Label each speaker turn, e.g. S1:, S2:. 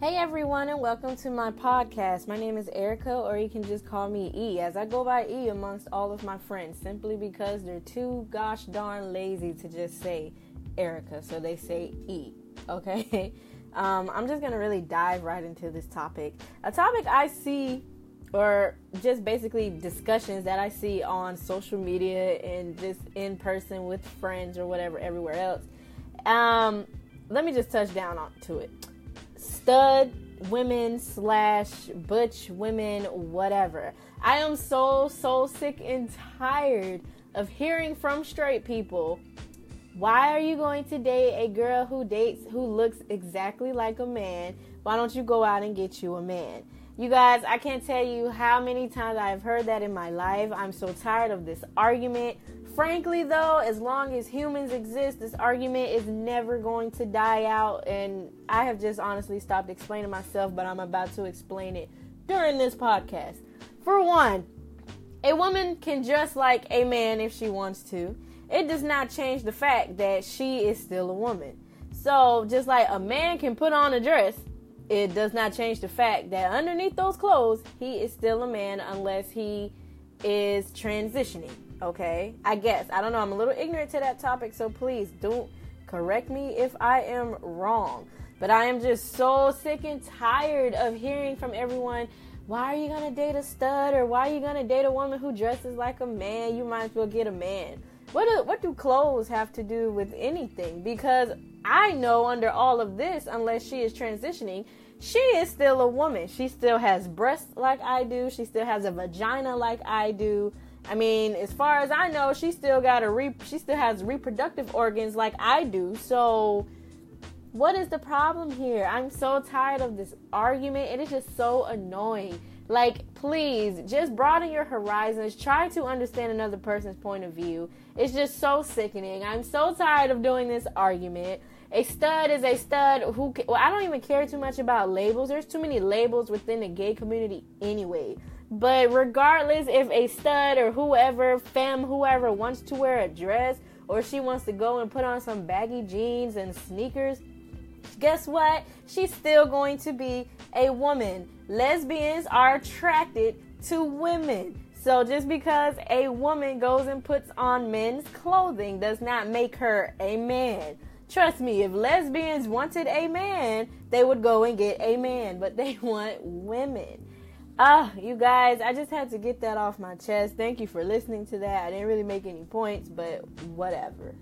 S1: Hey everyone, and welcome to my podcast. My name is Erica, or you can just call me E, as I go by E amongst all of my friends, simply because they're too gosh darn lazy to just say Erica, so they say E. Okay, um, I'm just gonna really dive right into this topic. A topic I see, or just basically discussions that I see on social media and just in person with friends or whatever, everywhere else. Um, let me just touch down on to it stud women slash butch women, whatever. I am so, so sick and tired of hearing from straight people. Why are you going to date a girl who dates who looks exactly like a man? Why don't you go out and get you a man? You guys, I can't tell you how many times I've heard that in my life. I'm so tired of this argument. Frankly, though, as long as humans exist, this argument is never going to die out. And I have just honestly stopped explaining myself, but I'm about to explain it during this podcast. For one, a woman can dress like a man if she wants to. It does not change the fact that she is still a woman. So, just like a man can put on a dress it does not change the fact that underneath those clothes, he is still a man unless he is transitioning. Okay, I guess I don't know. I'm a little ignorant to that topic, so please don't correct me if I am wrong. But I am just so sick and tired of hearing from everyone. Why are you gonna date a stud or why are you gonna date a woman who dresses like a man? You might as well get a man. What do, what do clothes have to do with anything? Because I know under all of this, unless she is transitioning, she is still a woman. She still has breasts like I do. She still has a vagina like I do. I mean, as far as I know, she still got a re- she still has reproductive organs like I do. So, what is the problem here? I'm so tired of this argument. It is just so annoying. Like, please, just broaden your horizons. Try to understand another person's point of view. It's just so sickening. I'm so tired of doing this argument. A stud is a stud who, well, I don't even care too much about labels. There's too many labels within the gay community anyway. But regardless if a stud or whoever, femme, whoever wants to wear a dress or she wants to go and put on some baggy jeans and sneakers, guess what? She's still going to be a woman. Lesbians are attracted to women. So just because a woman goes and puts on men's clothing does not make her a man. Trust me, if lesbians wanted a man, they would go and get a man, but they want women. Ah, you guys, I just had to get that off my chest. Thank you for listening to that. I didn't really make any points, but whatever.